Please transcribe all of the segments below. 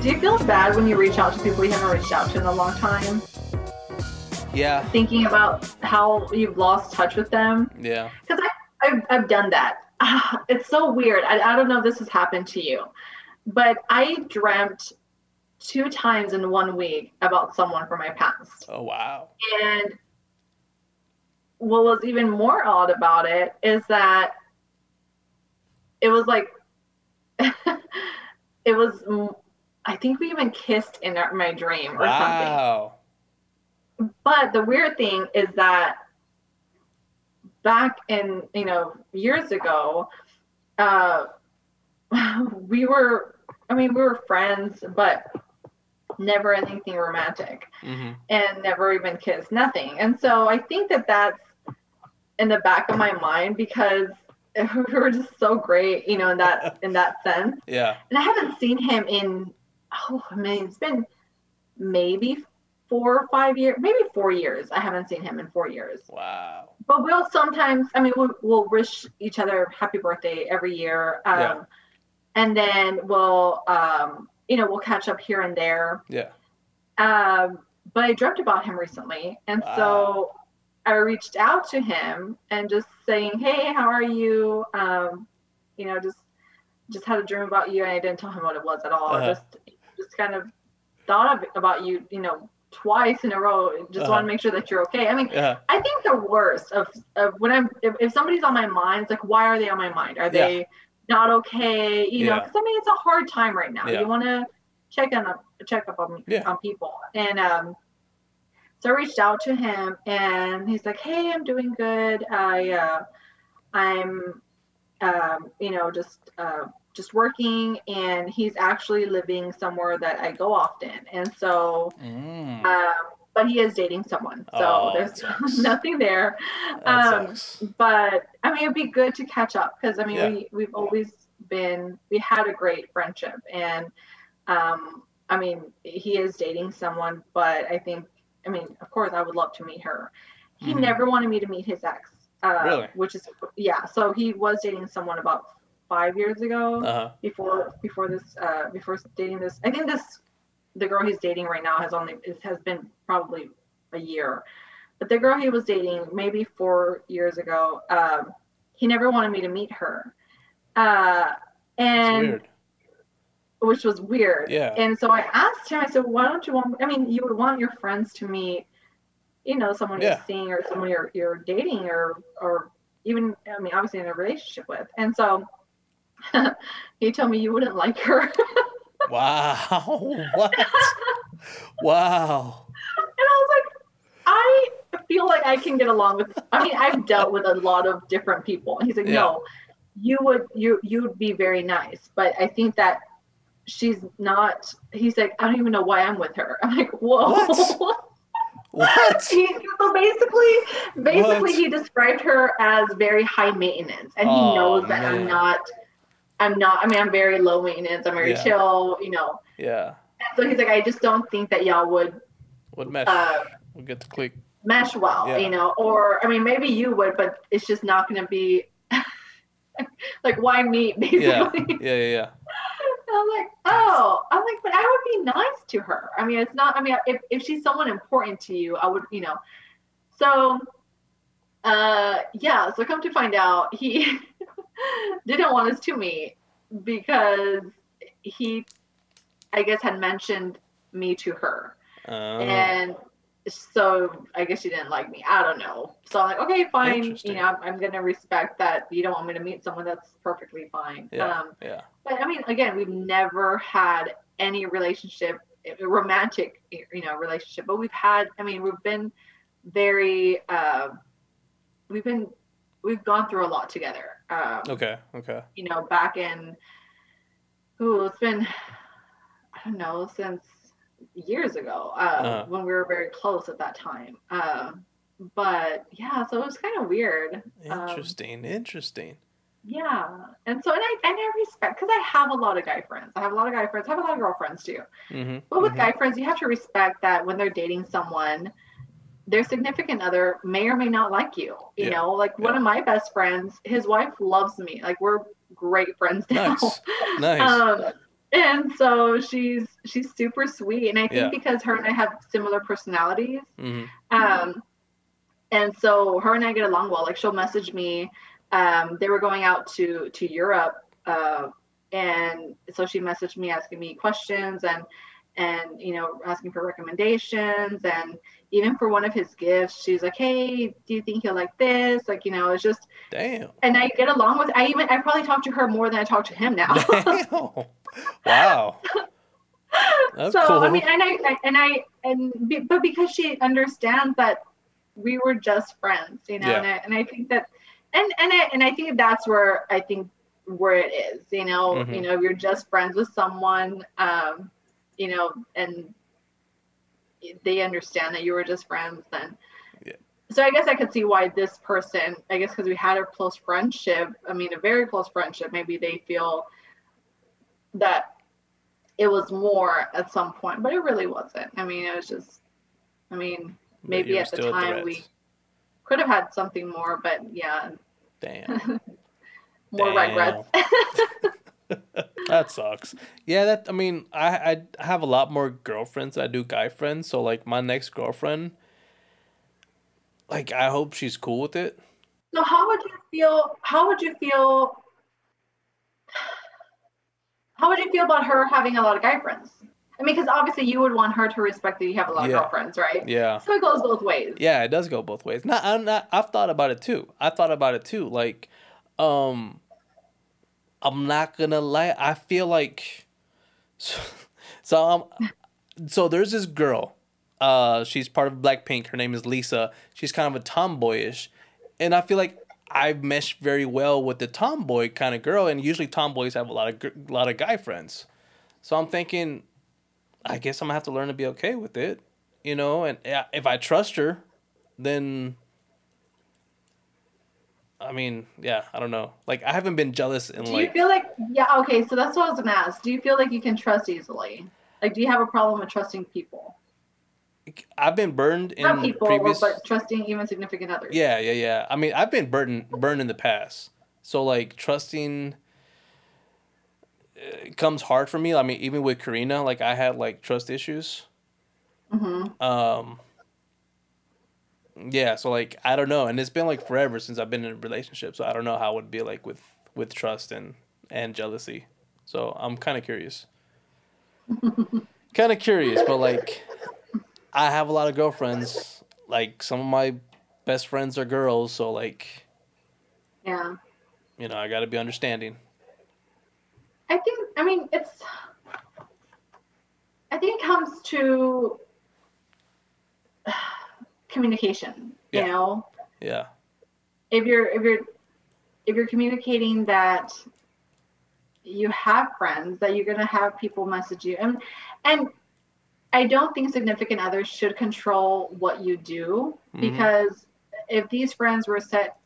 Do you feel bad when you reach out to people you haven't reached out to in a long time? Yeah. Thinking about how you've lost touch with them? Yeah. Because I've, I've done that. It's so weird. I, I don't know if this has happened to you, but I dreamt two times in one week about someone from my past. Oh wow. And what was even more odd about it is that it was like, it was, I think we even kissed in our, my dream or something. Wow. But the weird thing is that back in, you know, years ago, uh, we were, I mean, we were friends, but never anything romantic hmm and never even kissed, nothing. And so I think that that's in the back of my mind because we were just so great, you know, in that in that sense. Yeah. And I haven't seen him in oh, I mean, it's been maybe four or five years, maybe four years. I haven't seen him in four years. Wow. But we'll sometimes, I mean, we'll, we'll wish each other happy birthday every year. Um, Yeah. And then we'll, um, you know, we'll catch up here and there. Yeah. Um, but I dreamt about him recently. And so I reached out to him and just saying, Hey, how are you? Um, you know, just, just had a dream about you. And I didn't tell him what it was at all. Uh-huh. Just, just kind of thought of, about you, you know, twice in a row. Just Uh-huh. want to make sure that you're okay. I mean, Yeah. I think the worst of, of when I'm if, if somebody's on my mind, it's like why are they on my mind? Are they not okay? You know, Yeah. because I mean it's a hard time right now. Yeah. You want to check on check up on Yeah. on people, and um, so I reached out to him, and he's like, "Hey, I'm doing good. I uh, I'm um, you know just uh, just working, and he's actually living somewhere that I go often, and so." Mm. Um, but he is dating someone, so Oh, there's nothing there. um. But I mean, it'd be good to catch up because I mean, Yeah. we we've always been we had a great friendship, and um, I mean, he is dating someone, but I think I mean, of course, I would love to meet her. He Mhm. never wanted me to meet his ex, uh, Really? which is yeah. So he was dating someone about five years ago Uh-huh. before before this uh before dating this i think this the girl he's dating right now has only it has been probably a year but the girl he was dating maybe four years ago um he never wanted me to meet her uh and which was weird Yeah. and so i asked him i said why don't you want i mean you would want your friends to meet you know someone Yeah. you're seeing or someone you're you're dating or or even i mean obviously in a relationship with and so he told me you wouldn't like her Wow. What? wow. And I was like, I feel like I can get along with. I mean, I've dealt with a lot of different people. And he's like, Yeah. no, you would you you would be very nice, but I think that she's not. He's like, I don't even know why I'm with her. I'm like, whoa. What? What? he, so basically, basically, What? he described her as very high maintenance, and he Oh, knows that man. I'm not. I'm not. I mean, I'm very low maintenance. I'm very Yeah. chill. You know. Yeah. So he's like, I just don't think that y'all would Would mesh. uh, we'll get to click. mesh well, Yeah. you know, or I mean, maybe you would, but it's just not going to be like why me basically. Yeah. Yeah. Yeah. Yeah. I'm like, oh, I'm like, but I would be nice to her. I mean, it's not. I mean, if if she's someone important to you, I would, you know. So, uh, yeah. So come to find out, he didn't want us to meet because he, I guess, had mentioned me to her. Oh, and so I guess she didn't like me. I don't know. So I'm like, okay, fine. You know, I'm, I'm gonna respect that you don't want me to meet someone that's perfectly fine. yeah. Um, yeah. but I mean, again, we've never had any relationship, romantic, you know, relationship. But we've had. I mean, we've been very. Uh, we've been. We've gone through a lot together. Um, Okay. Okay. you know, back in, ooh, it's been, I don't know, since years ago uh, Uh-huh. when we were very close at that time. Um, but yeah, so it was kind of weird. Um, Interesting. Interesting. Yeah. And so, and I, and I respect, because I have a lot of guy friends. I have a lot of guy friends. I have a lot of girlfriends too. Mm-hmm. But with guy friends, you have to respect that when they're dating someone, their significant other may or may not like you. You Yeah. know, like one of my best friends, his wife loves me. Like we're great friends now. Nice. Nice. Um, and so she's she's super sweet and i think Yeah. because her and i have similar personalities hmm um and so her and i get along well like she'll message me um they were going out to to europe uh and so she messaged me asking me questions and and you know asking for recommendations and even for one of his gifts she's like hey do you think he'll like this like you know it's just Damn. and i get along with i even i probably talk to her more than i talk to him now. Wow. That's so cool. I mean, and I and I and be, but because she understands that we were just friends, you know, Yeah. and, I, and I think that, and and I and I think that's where I think where it is, you know, Mhm. you know, if you're just friends with someone, um, you know, and they understand that you were just friends, then. Yeah. So I guess I could see why this person, I guess, because we had a close friendship. I mean, a very close friendship. Maybe they feel that it was more at some point, but it really wasn't. I mean, it was just, I mean, maybe at the still a time we could have had something more, but yeah, Damn. more Damn. regrets. that sucks. Yeah, that I mean, I I have a lot more girlfriends than I do guy friends. So like my next girlfriend, like I hope she's cool with it. so how would you feel? How would you feel? How would you feel about her having a lot of guy friends? I mean, because obviously you would want her to respect that you have a lot Yeah. of girlfriends, right? Yeah. So it goes both ways. Yeah, it does go both ways. Not, I'm not. I've thought about it too. I thought about it too. Like, um, I'm not gonna lie. I feel like, so, so um, so there's this girl. Uh, she's part of Blackpink. Her name is Lisa. She's kind of a tomboyish, and I feel like I mesh very well with the tomboy kind of girl. And usually tomboys have a lot of gr- lot of guy friends. So I'm thinking, I guess I'm gonna have to learn to be okay with it, you know. And if I trust her, then I mean, yeah, I don't know. Like I haven't been jealous in Do you like feel like yeah? Okay, so that's what I was gonna ask. Do you feel like you can trust easily? Like, do you have a problem with trusting people? I've been burned in Not people, previous. but trusting even significant others. Yeah, yeah, yeah. I mean, I've been burned burned in the past. So like trusting uh, comes hard for me. I mean, even with Karina, like I had like trust issues. Mm-hmm. Um yeah, so like I don't know, and it's been like forever since I've been in a relationship, so I don't know how it would be like with with trust and and jealousy. So I'm kind of curious. kind of curious, but like I have a lot of girlfriends. Like some of my best friends are girls, so like Yeah. you know I got to be understanding. I think, I mean, it's, I think it comes to communication, you Yeah. know? Yeah, If you're, if you're, if you're communicating that you have friends, that you're going to have people message you. And, and I don't think significant others should control what you do Mhm. because if these friends were set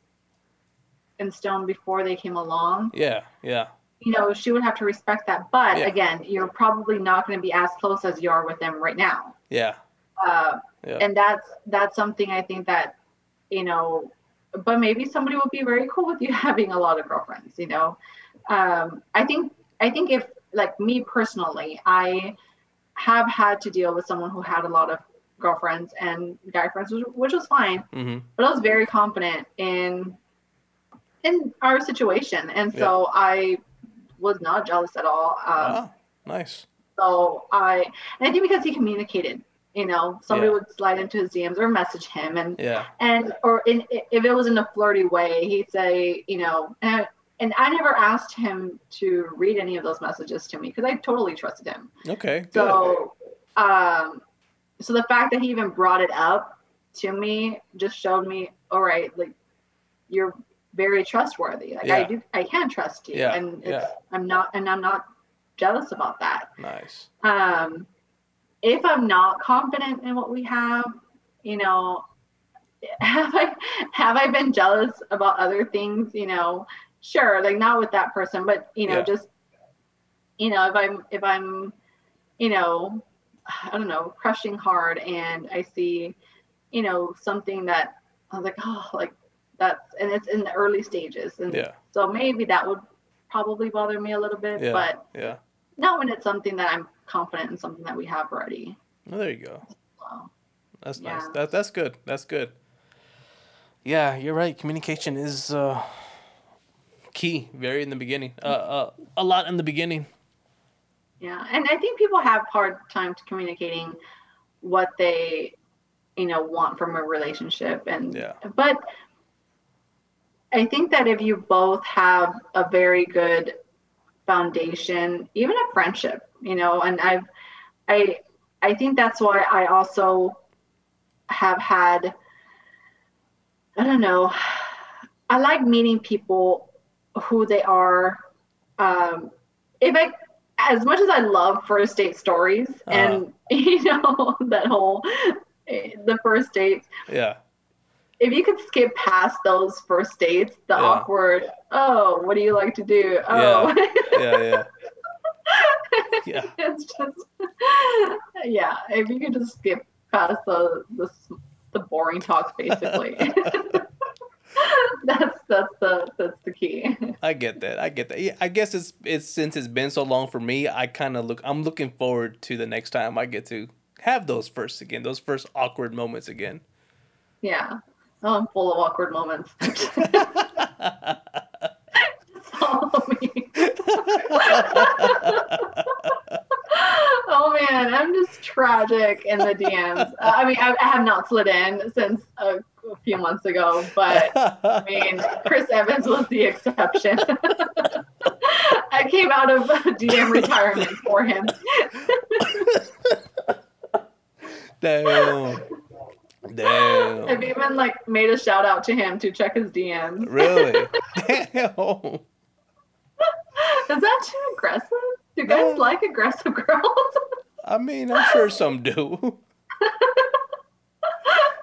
in stone before they came along, yeah, yeah, you know, she would have to respect that. But Yeah. again, you're probably not going to be as close as you are with them right now. yeah, Uh, Yeah. And that's that's something I think that, you know, but maybe somebody will be very cool with you having a lot of girlfriends. You know, um, I think I think if like me personally, I have had to deal with someone who had a lot of girlfriends and guy friends, which, which was fine. hmm But I was very confident in in our situation, and so I was not jealous at all. Um, Wow, nice. So I, and I think because he communicated, you know, somebody Yeah. would slide into his DMs or message him, and Yeah, and or in if it was in a flirty way, he'd say, you know, and and I never asked him to read any of those messages to me because I totally trusted him. okay, good. So, um, so the fact that he even brought it up to me just showed me, all right, like you're very trustworthy. Like I do, I can trust you, Yeah, and it's, yeah. I'm not, and I'm not jealous about that. nice. Um, if I'm not confident in what we have, you know, have I have I been jealous about other things? You know, sure, like not with that person, but you know, Yeah. just you know, if I'm if I'm, you know, I don't know, crushing hard, and I see, you know, something that I was like, oh, like that's, and it's in the early stages, and Yeah, so maybe that would probably bother me a little bit, Yeah. but yeah, not when it's something that I'm confident in something that we have already. Well, there you go. That's nice. That that's good. That's good. Yeah, you're right. Communication is uh, key. Very in the beginning. Uh, uh, a lot in the beginning. Yeah, and I think people have hard time communicating what they, you know, want from a relationship, and Yeah. but I think that if you both have a very good foundation, even a friendship, you know, and I've, I, I think that's why I also have had, I don't know, I like meeting people who they are. Um, if I, as much as I love first date stories and you know that whole eh, the first date Yeah. If you could skip past those first dates, the Yeah. awkward, oh, what do you like to do? Oh, Yeah. Yeah. Yeah. it's just, yeah, if you could just skip past the the, the boring talk, basically. that's that's the that's the key. I get that. I get that. Yeah, I guess it's it's since it's been so long for me. I kind of look. I'm looking forward to the next time I get to have those first again. Those first awkward moments again. Yeah. Oh, I'm full of awkward moments. Follow me. oh man, I'm just tragic in the DMs. Uh, I mean, I, I have not slid in since a, a few months ago, but I mean, Chris Evans was the exception. I came out of DM retirement for him. Damn. Damn. I've even like made a shout out to him to check his DMs. Really? Damn. Is that too aggressive? Do guys No. like aggressive girls? I mean, I'm sure some do.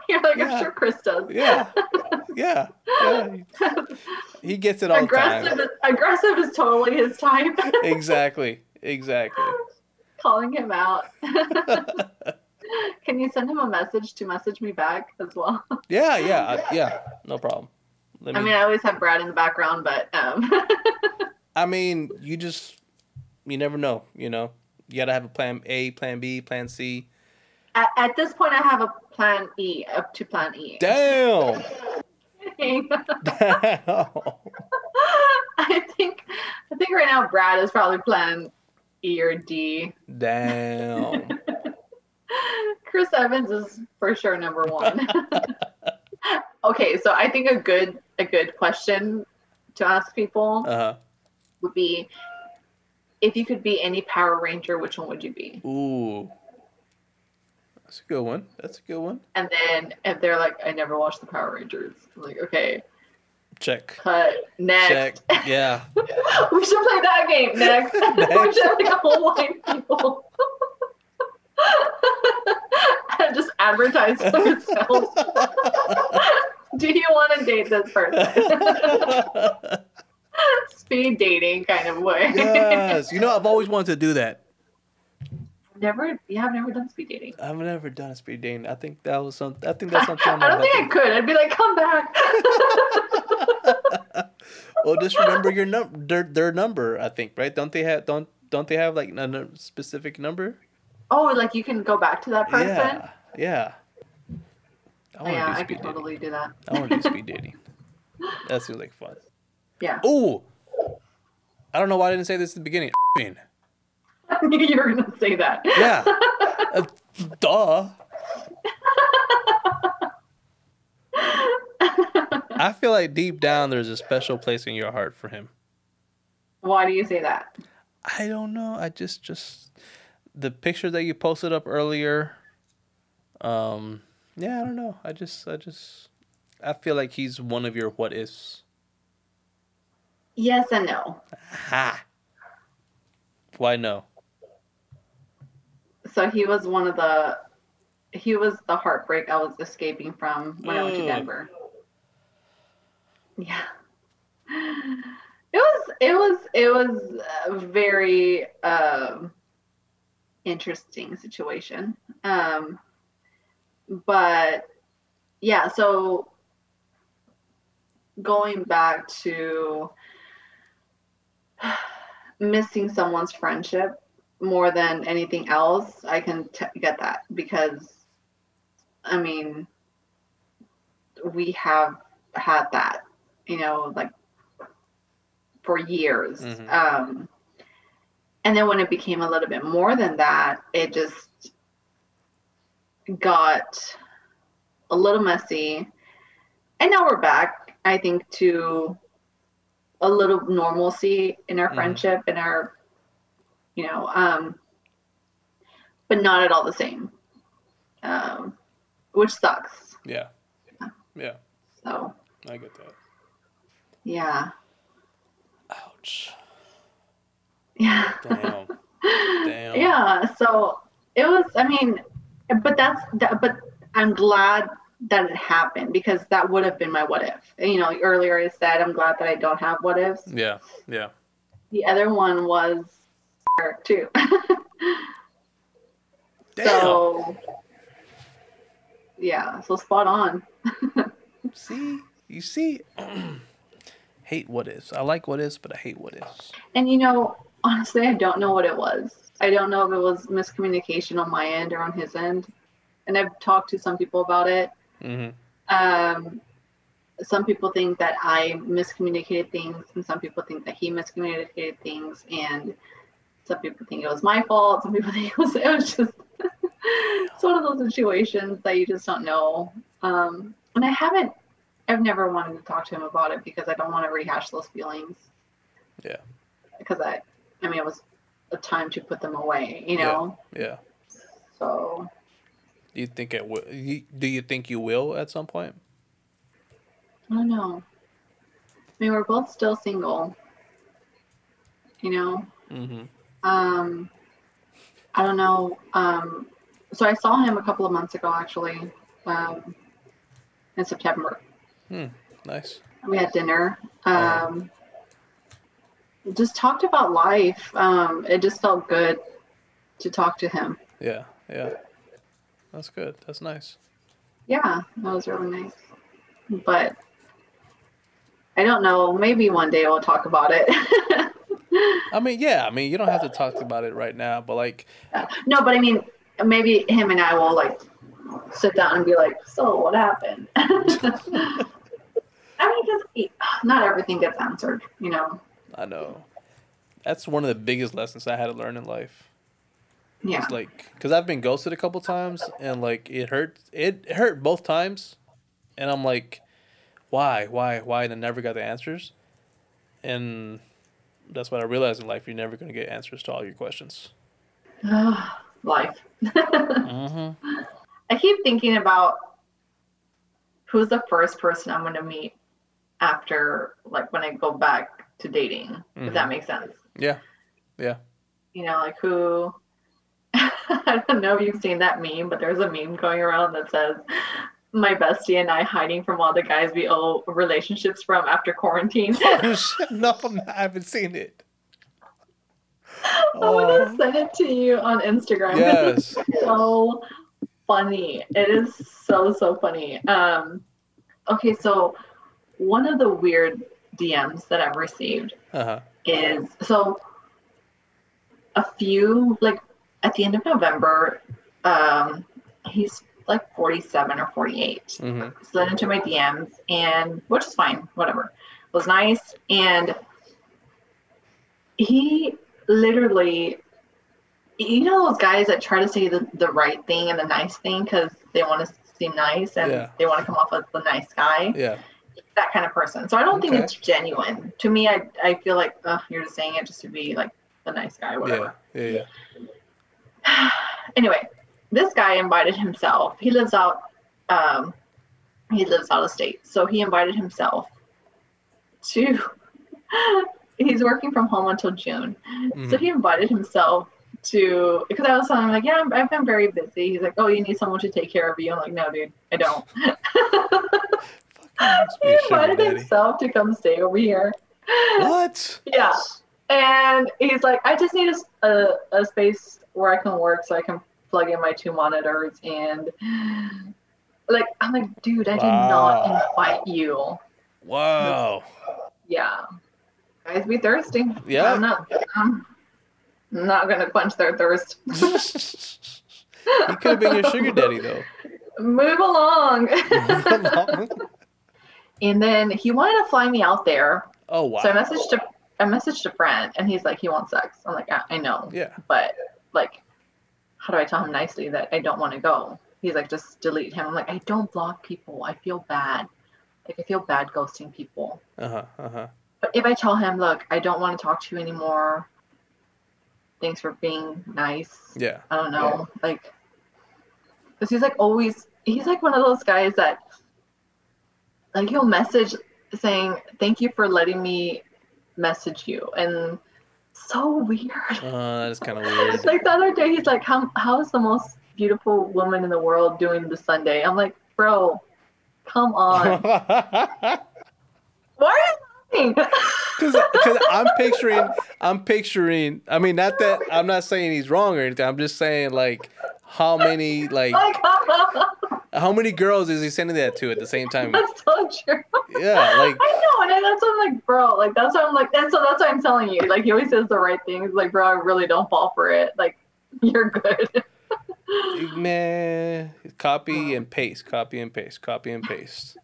You're like, Yeah. I'm sure Chris does. Yeah. Yeah. yeah. He gets it all the time. is, aggressive is totally his type. Exactly. Exactly. Calling him out. Can you send him a message to message me back as well? Yeah, yeah, I- yeah. No problem. Let I mean, I always have Brad in the background, but um, I mean, you just you never know, you know. You gotta have a plan A, plan B, plan C. at, at this point, I have a plan E up to plan E. Damn. Damn. I think I think right now Brad is probably plan E or D. Damn. Chris Evans is for sure number one. okay, so I think a good a good question to ask people Uh would be if you could be any Power Ranger, which one would you be? Ooh. That's a good one. That's a good one. And then if they're like, I never watched the Power Rangers, I'm like, okay, Check. cut next. Check. Yeah. we should play that game next. we Next. should have like a whole line people. Advertise themselves. Do you want to date this person? Speed dating kind of way. yes. You know, I've always wanted to do that. never, yeah, I've never done speed dating. I've never done a speed dating. I think that was some. I think that's something. I don't think I could. I'd be like, come back. Well, just remember your number. Their their number. I think right. Don't they have don't don't they have like a specific number? oh, like you can go back to that person? Yeah. Yeah. I Oh, want to yeah, do I speed could dating. totally do that. I want to do speed dating. That seems like fun. Yeah. Ooh. I don't know why I didn't say this at the beginning. mean. I knew you were going to say that. Yeah. Uh, duh. I feel like deep down there's a special place in your heart for him. Why do you say that? I don't know. I just just the picture that you posted up earlier. Um yeah, I don't know. I just I just I feel like he's one of your what ifs. Yes and no. Ha. Why no? So he was one of the he was the heartbreak I was escaping from when I went to Mm. Denver. Yeah. It was it was it was a very um interesting situation. Um but yeah, so going back to missing someone's friendship more than anything else, I can t- get that because, I mean, we have had that, you know, like for years. Mhm. Um, and then when it became a little bit more than that, it just got a little messy. And now we're back, I think, to a little normalcy in our Mhm. friendship and our, you know, um, but not at all the same, um, which sucks. Yeah. Yeah. So, I get that. yeah. Ouch. Yeah. Damn. Damn. yeah. So it was, I mean, but that's, that, but I'm glad that it happened because that would have been my what if. And, you know, earlier I said I'm glad that I don't have what ifs. Yeah. Yeah. The other one was too. Damn. so, yeah. So spot on. See? You see? hate what is. I like what is, but I hate what is. And you know, honestly, I don't know what it was. I don't know if it was miscommunication on my end or on his end. And I've talked to some people about it. Mm-hmm. Um, some people think that I miscommunicated things, and some people think that he miscommunicated things, and some people think it was my fault. Some people think it was it was just it's one of those situations that you just don't know. Um, and I haven't, I've never wanted to talk to him about it because I don't want to rehash those feelings. Yeah. Because I, I mean, it was a time to put them away, you know. Yeah. So Do you think it will? Do you think you will at some point? I don't know. I mean, we're both still single. You know, Mm-hmm. um, I don't know. Um, so I saw him a couple of months ago, actually, um, in September. Hmm. Nice. We had dinner. Um, just talked about life. Um, it just felt good to talk to him. Yeah. Yeah. That's good. That's nice. Yeah, that was really nice. But I don't know. Maybe one day we'll talk about it. I mean, yeah. I mean, you don't have to talk about it right now, but like, no, but I mean, maybe him and I will like sit down and be like, "So, what happened?" I mean, because not everything gets answered, you know. I know. That's one of the biggest lessons I had to learn in life. Yeah. It's like, cause I've been ghosted a couple times, and like it hurt. It hurt both times, and I'm like, why, why, why? And I never got the answers, and that's what I realized in life. You're never gonna get answers to all your questions. Life. Mm-hmm. I keep thinking about who's the first person I'm going to meet after, like, when I go back to dating, if that makes sense. Yeah. Yeah. You know, like who. I don't know if you've seen that meme, but there's a meme going around that says, my bestie and I hiding from all the guys we owe relationships from after quarantine. Oh, shit. no, I'm not- I haven't seen it. I'm gonna send it to you on Instagram. Yes. It's so funny. It is so so funny. Um, okay, so one of the weird DMs that I've received Uh huh. is so a few like at the end of November, um, he's like 47 or 48 Mm-hmm. slid into my DMs and which is fine, whatever. It was nice. And he literally you know those guys that try to say the, the right thing and the nice thing because they want to seem nice and Yeah. they want to come off as the nice guy Yeah. That kind of person so i don't think Okay. it's genuine to me i, I feel like ugh, you're just saying it just to be like the nice guy whatever Yeah. Yeah. Yeah. anyway, this guy invited himself. He lives out um he lives out of state. So he invited himself to he's working from home until June. So Mhm. he invited himself to because I was telling him like, yeah, I'm, I've been very busy. He's like, oh, you need someone to take care of you. I'm like, no, dude, I don't. He invited himself to come stay over here. What? Yeah. And he's like, I just need a a space where I can work so I can plug in my two monitors. And like, I'm like, dude, I did not invite you. Wow. Yeah. Guys be thirsty. Yeah. I'm not. Um, not gonna quench their thirst. he could have been your sugar daddy though. Move along. Come on. And then he wanted to fly me out there. oh wow. So I messaged a I messaged a friend and he's like, he wants sex. I'm like, I, I know. yeah. But like, how do I tell him nicely that I don't want to go? He's like, just delete him. I'm like, I don't block people. I feel bad. Like I feel bad ghosting people. Uh huh. Uh huh. But if I tell him, look, I don't want to talk to you anymore. Thanks for being nice. Yeah. I don't know, like, because he's like always, he's like one of those guys that, like, he'll message saying, "Thank you for letting me message you," and so weird. Uh, that's kind of weird. like the other day, he's like, "How how is the most beautiful woman in the world doing this Sunday?" I'm like, "Bro, come on, why are you laughing?" Because I'm picturing, I'm picturing. I mean, not that I'm not saying he's wrong or anything. I'm just saying like, how many like like, how many girls is he sending that to at the same time? that's so true. Yeah, like I know, and that's what I'm like, bro. Like that's what I'm like, and so that's what I'm telling you. Like he always says the right things. Like, bro, I really don't fall for it. Like, you're good. man, copy and paste, copy and paste, copy and paste.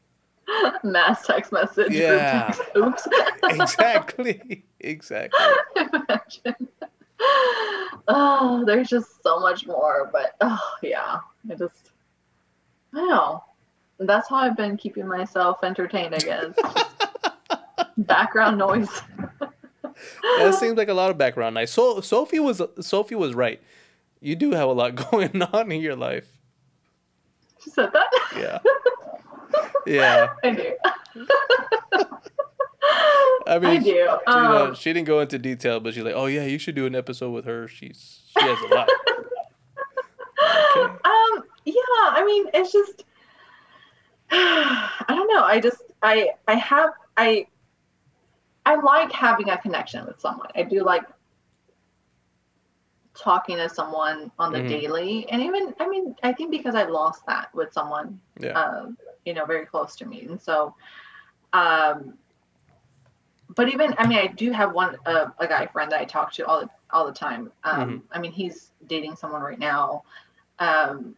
Mass text message. Yeah. text. Oops. Exactly, exactly. Imagine. Oh, there's just so much more, but oh yeah, I just I. That's how I've been keeping myself entertained. I guess background noise. That seems like a lot of background noise. So Sophie was Sophie was right. You do have a lot going on in your life. She said that. Yeah. Yeah. I do. I mean, I do. She, you know, Um, she didn't go into detail, but she's like, "Oh yeah, you should do an episode with her. She's she has a lot." Okay. Um, yeah, I mean, it's just I don't know. I just I I have I I like having a connection with someone. I do like talking to someone on the Mhm. daily, and even I mean, I think because I lost that with someone, Yeah. um, you know, very close to me, and so, um, but even I mean, I do have one uh, a guy friend that I talk to all the all the time. Um, I mean, he's dating someone right now, um,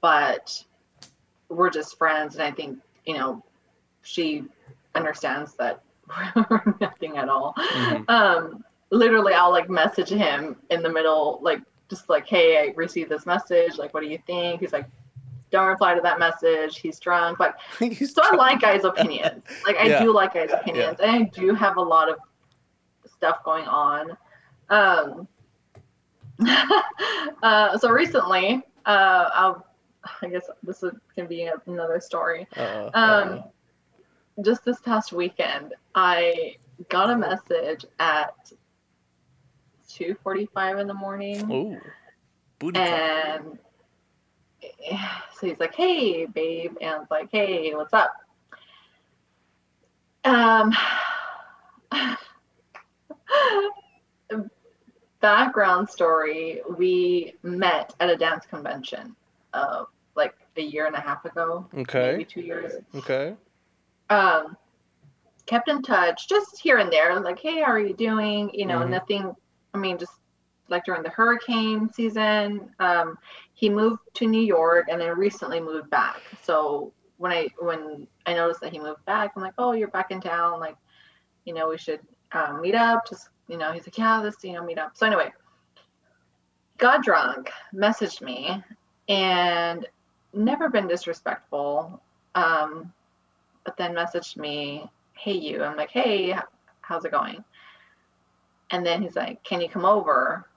but we're just friends, and I think you know, she understands that we're nothing at all. Mhm. Um, literally, I'll like message him in the middle, like just like, "Hey, I received this message. Like, what do you think?" He's like, "Don't reply to that message. He's drunk." Like, He's so I like guys' opinions. Like I Yeah. do like guys' opinions, and I do have a lot of stuff going on. Um, uh, so recently, uh, I'll, I guess this is, can be another story. Uh-uh, Um, uh-uh. Just this past weekend, I got a message at 2:45 in the morning Ooh, booty call. and so he's like, "Hey, babe," and I was like, "Hey, what's up?" Um, background story: We met at a dance convention, uh, like a year and a half ago, maybe Okay, two years. okay. Um, kept in touch, just here and there, like, "Hey, how are you doing?" You know, Mhm. nothing. I mean, just like during the hurricane season. Um, he moved to New York and then recently moved back. So when I when I noticed that he moved back, I'm like, oh, you're back in town. Like, you know, we should um, meet up. Just you know, he's like, yeah, let's you know meet up. So anyway, got drunk, messaged me, and never been disrespectful. Um, but then messaged me, hey you. I'm like, hey, how's it going? And then he's like, can you come over?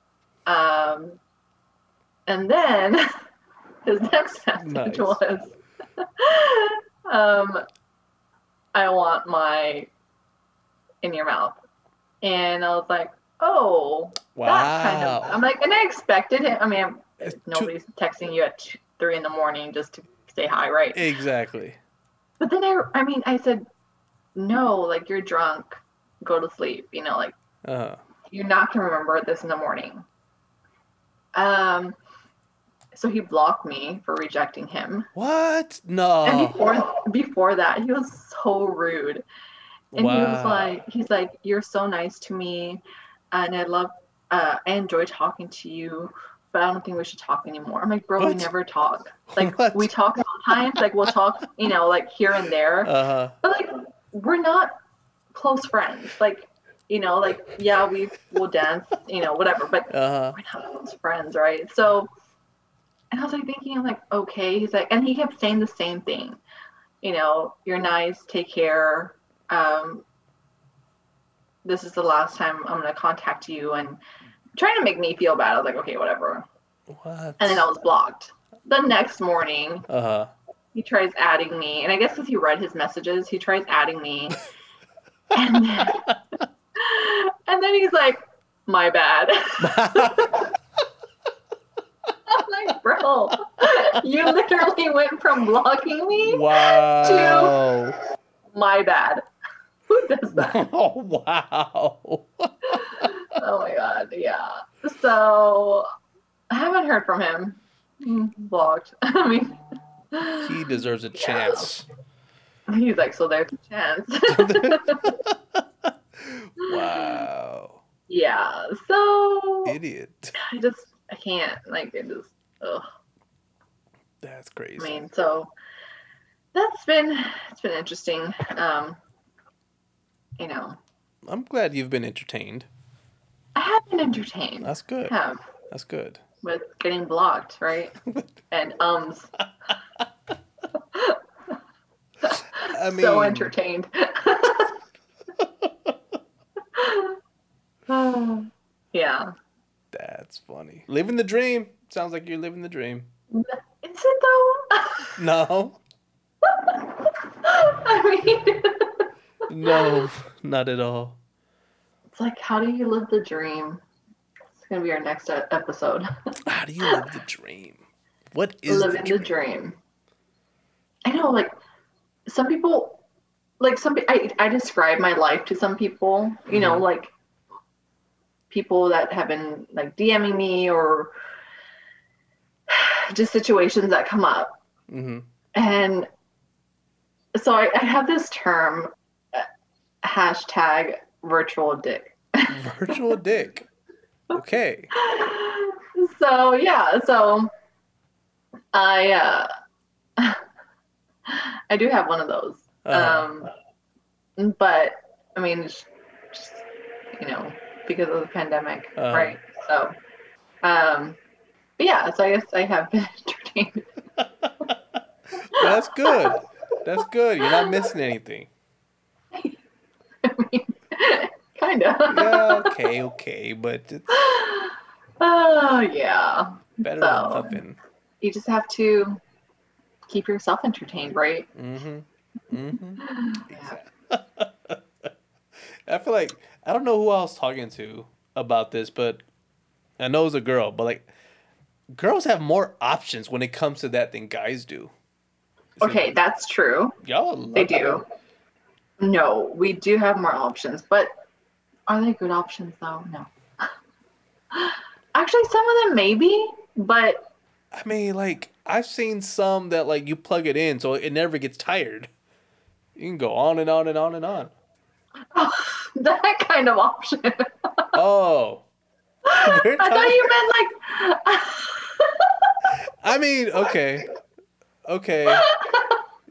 Um, and then his next message Nice. was, um, I want my in your mouth. And I was like, oh, Wow. that kind of. I'm like, and I expected him. I mean, nobody's texting you at three in the morning just to say hi, right? Exactly. But then I, I mean, I said, no, like you're drunk, go to sleep. You know, like Uh-huh. you're not gonna remember this in the morning. Um, so he blocked me for rejecting him. What? No. And before before that, he was so rude. And he was like, he's like, you're so nice to me, and I love, uh, I enjoy talking to you, but I don't think we should talk anymore. I'm like, bro, we never talk. Like What? we talk sometimes, like we'll talk, you know, like here and there, Uh huh. but like we're not close friends. Like, you know, like yeah, we will dance, you know, whatever, but Uh huh. we're not close friends, right? So, and I was like thinking, I'm like, okay. He's like, and he kept saying the same thing. You know, you're nice, take care. Um, this is the last time I'm gonna contact you, and trying to make me feel bad. I was like, okay, whatever. What? And then I was blocked. The next morning, Uh huh. he tries adding me, and I guess because he read his messages, he tries adding me, and then, and then he's like, my bad. I'm like, bro, you literally went from blocking me, wow. my bad. Who does that? Oh wow. Oh my god, yeah. So I haven't heard from him. Blocked. I mean, He deserves a chance. he's like, so there's a chance. wow. yeah. So Idiot. I just, I can't. Like, it just, ugh. That's crazy. I mean, so that's been, it's been interesting. Um, you know, I'm glad you've been entertained. I have been entertained. That's good. Have That's good. with getting blocked, right? and ums. I mean, so entertained. yeah. that's funny. Living the dream. Sounds like you're living the dream. Is it though? No, I mean, no, not at all. It's like, how do you live the dream? It's gonna be our next episode. How do you live the dream? What is the Living dream? the dream. I know, like some people, like some. I I describe my life to some people. You know, Mhm. like people that have been like DMing me or just situations that come up. hmm And so I, I have this term, uh, hashtag virtual dick. Virtual dick. Okay. so yeah, so I uh, I do have one of those. Uh-huh. Um, but I mean, it's just you know, because of the pandemic, Uh-huh. right? So, um, but yeah, so I guess I have been entertained. That's good. That's good. You're not missing anything. Kind of. Yeah, okay, okay, but it's Oh yeah. better So- than nothing. You just have to keep yourself entertained, right? Mm-hmm. Mm-hmm. Yeah. I feel like I don't know who I was talking to about this, but I know it was a girl, but like girls have more options when it comes to that than guys do. Okay, that's true. y'all They do. No, we do have more options, but are they good options though? No. Actually, some of them maybe, but I mean, like I've seen some that like you plug it in so it never gets tired. You can go on and on and on and on. that kind of option. Oh. I thought you meant like. I mean, okay. Okay.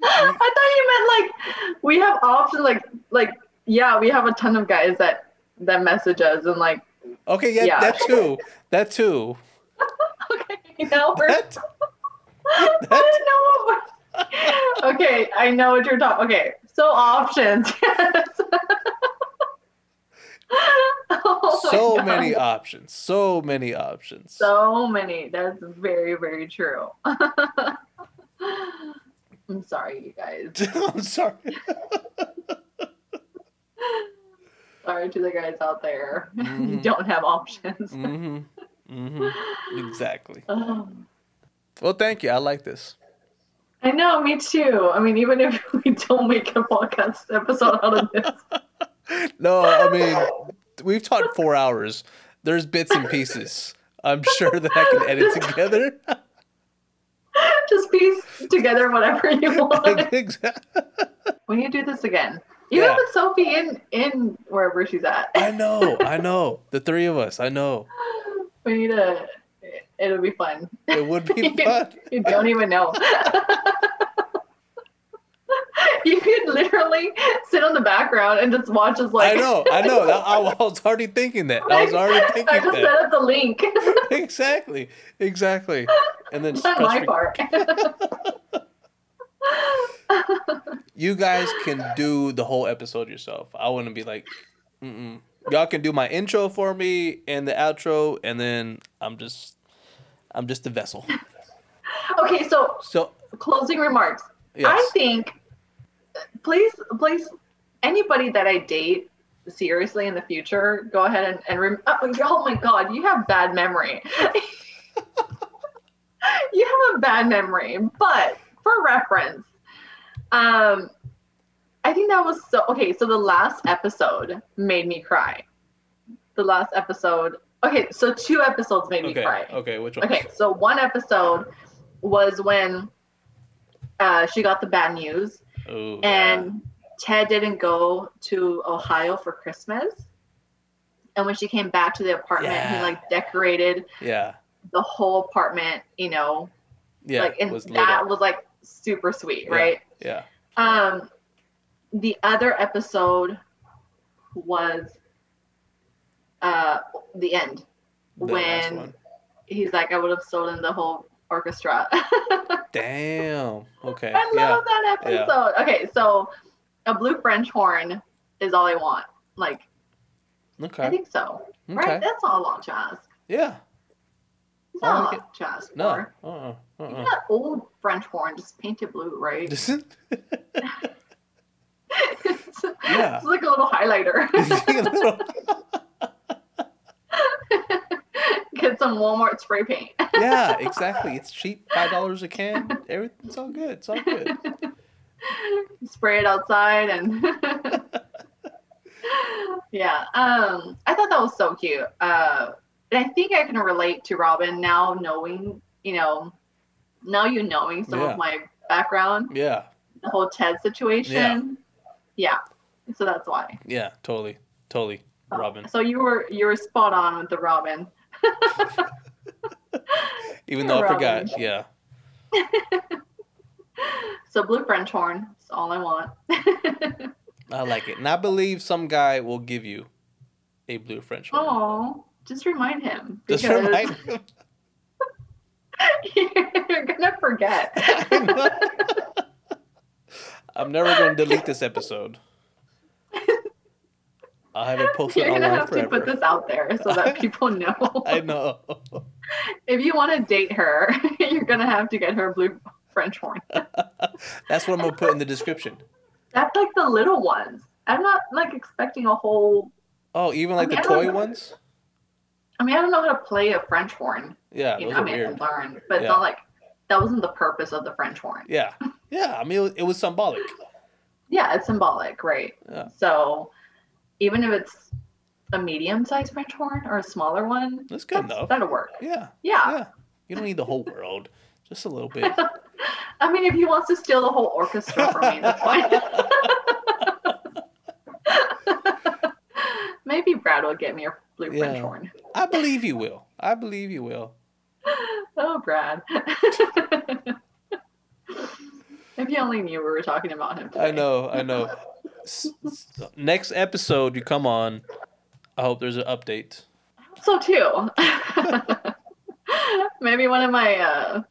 I thought you meant like we have options. Like, like yeah, we have a ton of guys that that message us and like, Okay, yeah, Yeah. that too. That too. okay, know, we're, That, that I know. okay, I know what you're talking. Okay, so options. Yes. Oh so God. many options. So many options. So many. That's very, very true. I'm sorry, you guys. I'm sorry. Sorry to the guys out there. you Mhm. don't have options. hmm hmm Exactly. Oh. Well, thank you. I like this. I know, me too. I mean, even if we don't make a podcast episode out of this, No, I mean, we've talked four hours. There's bits and pieces. I'm sure that I can edit together. just piece together whatever you want. exactly. when you do this again, Even Yeah. with Sophie in in wherever she's at. I know, I know. The three of us, I know. We need to. It'll be fun. It would be fun. You don't even know. you could literally sit on the background and just watch us like. I know, I know. I, I was already thinking that. I was already thinking I just that. set up the link. Exactly, exactly. And then not my part. you guys can do the whole episode yourself. I wouldn't be like, Mm-mm. y'all can do my intro for me and the outro, and then I'm just, I'm just a vessel. okay, so So closing remarks. I think, please, please, anybody that I date seriously in the future, go ahead and, and rem- oh, oh my God, you have bad memory. you have a bad memory, but for reference, um, I think that was so okay. So the last episode made me cry. The last episode. Okay, so two episodes made me okay, cry. okay. Which one? Okay, so one episode was when uh, she got the bad news, Ooh, and Ted didn't go to Ohio for Christmas. And when she came back to the apartment, he like decorated yeah, the whole apartment, you know, yeah. like and was that was like super sweet, Yeah. right? yeah. Um, the other episode was uh the end The when he's like, I would have stolen the whole orchestra. Damn. Okay. I yeah. love that yeah. episode. Okay, so a blue French horn is all I want. Like, okay. I think so. Okay. Right? That's all I want to ask. Yeah. Not like to No. for. Uh. uh Even that old French horn, just painted blue, right? it's, Yeah. it's like a little highlighter. Get some Walmart spray paint. yeah. Exactly. It's cheap. Five dollars a can. Everything's all good. It's all good. spray it outside and yeah um i thought that was so cute uh and i think i can relate to robin now knowing you know now you knowing some Yeah. of my background Yeah. the whole ted situation yeah, so that's why Yeah. Totally. Totally. Robin. so you were you were spot on with the robin Even though I Robin. forgot. Yeah. so blue french horn that's all i want I like it. And I believe some guy will give you a blue French horn. oh just remind him Just remind him. you're gonna forget I'm never going to delete this episode. I'll have it posted You're gonna have to put this out there so that people know. I know. If you want to date her, you're gonna have to get her a blue French horn. That's what I'm going to put in the description. That's like the little ones. I'm not like expecting a whole. Oh, even like I mean, the I toy ones? I mean, I don't know how to play a French horn. Yeah, You know, I mean, weird. I learned, but it's Yeah. not like that wasn't the purpose of the French horn. Yeah. Yeah. I mean, it was, it was symbolic. Yeah, it's symbolic, right? Yeah. So even if it's a medium-sized French horn or a smaller one, That's good that's- enough. that'll work. Yeah. Yeah. Yeah. You don't need the whole world. Just a little bit. I mean, if he wants to steal the whole orchestra from me, that's fine. Maybe Brad will get me a blue French horn. I believe you will. I believe you will. Oh, Brad. if you only knew we were talking about him. I know. I know. S- Next episode, you come on. I hope there's an update. So too. Maybe one of my uh,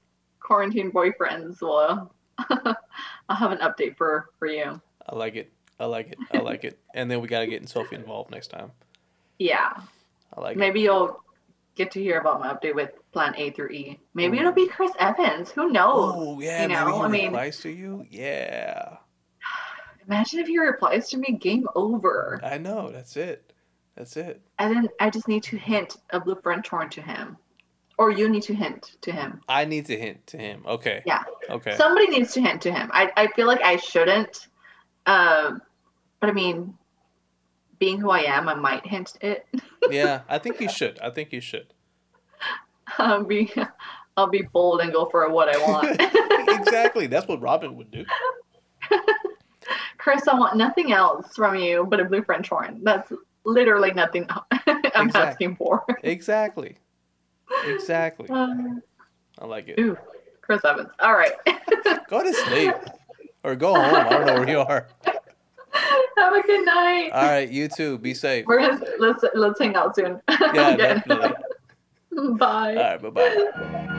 quarantine boyfriends will. I'll have an update for for you. I like it. I like it. I like it. And then we got to get Sophie involved next time. Yeah. I like it. Maybe you'll get to hear about my update with Plan A through E. Maybe it'll be Chris Evans. Who knows? Oh, yeah. you know, I mean- replies to you. Yeah. Imagine if he replies to me, game over. I know. That's it. That's it. And then I just need to hint a blue French horn to him. Or you need to hint to him. I need to hint to him. Okay. Yeah. Okay. Somebody needs to hint to him. I, I feel like I shouldn't. Um, but I mean, being who I am, I might hint it. yeah. I think you should. I think you should. I'll be, I'll be bold and go for what I want. exactly. That's what Robin would do. Chris, I want nothing else from you but a blue French horn. That's literally nothing I'm Exact- asking for. Exactly. Exactly. Um, I like it. ooh, Chris Evans. All right. Go to sleep or go home. I don't know where you are. Have a good night. All right, you too. Be safe. We're gonna let's let's hang out soon. Yeah, definitely. Bye. All right, bye bye.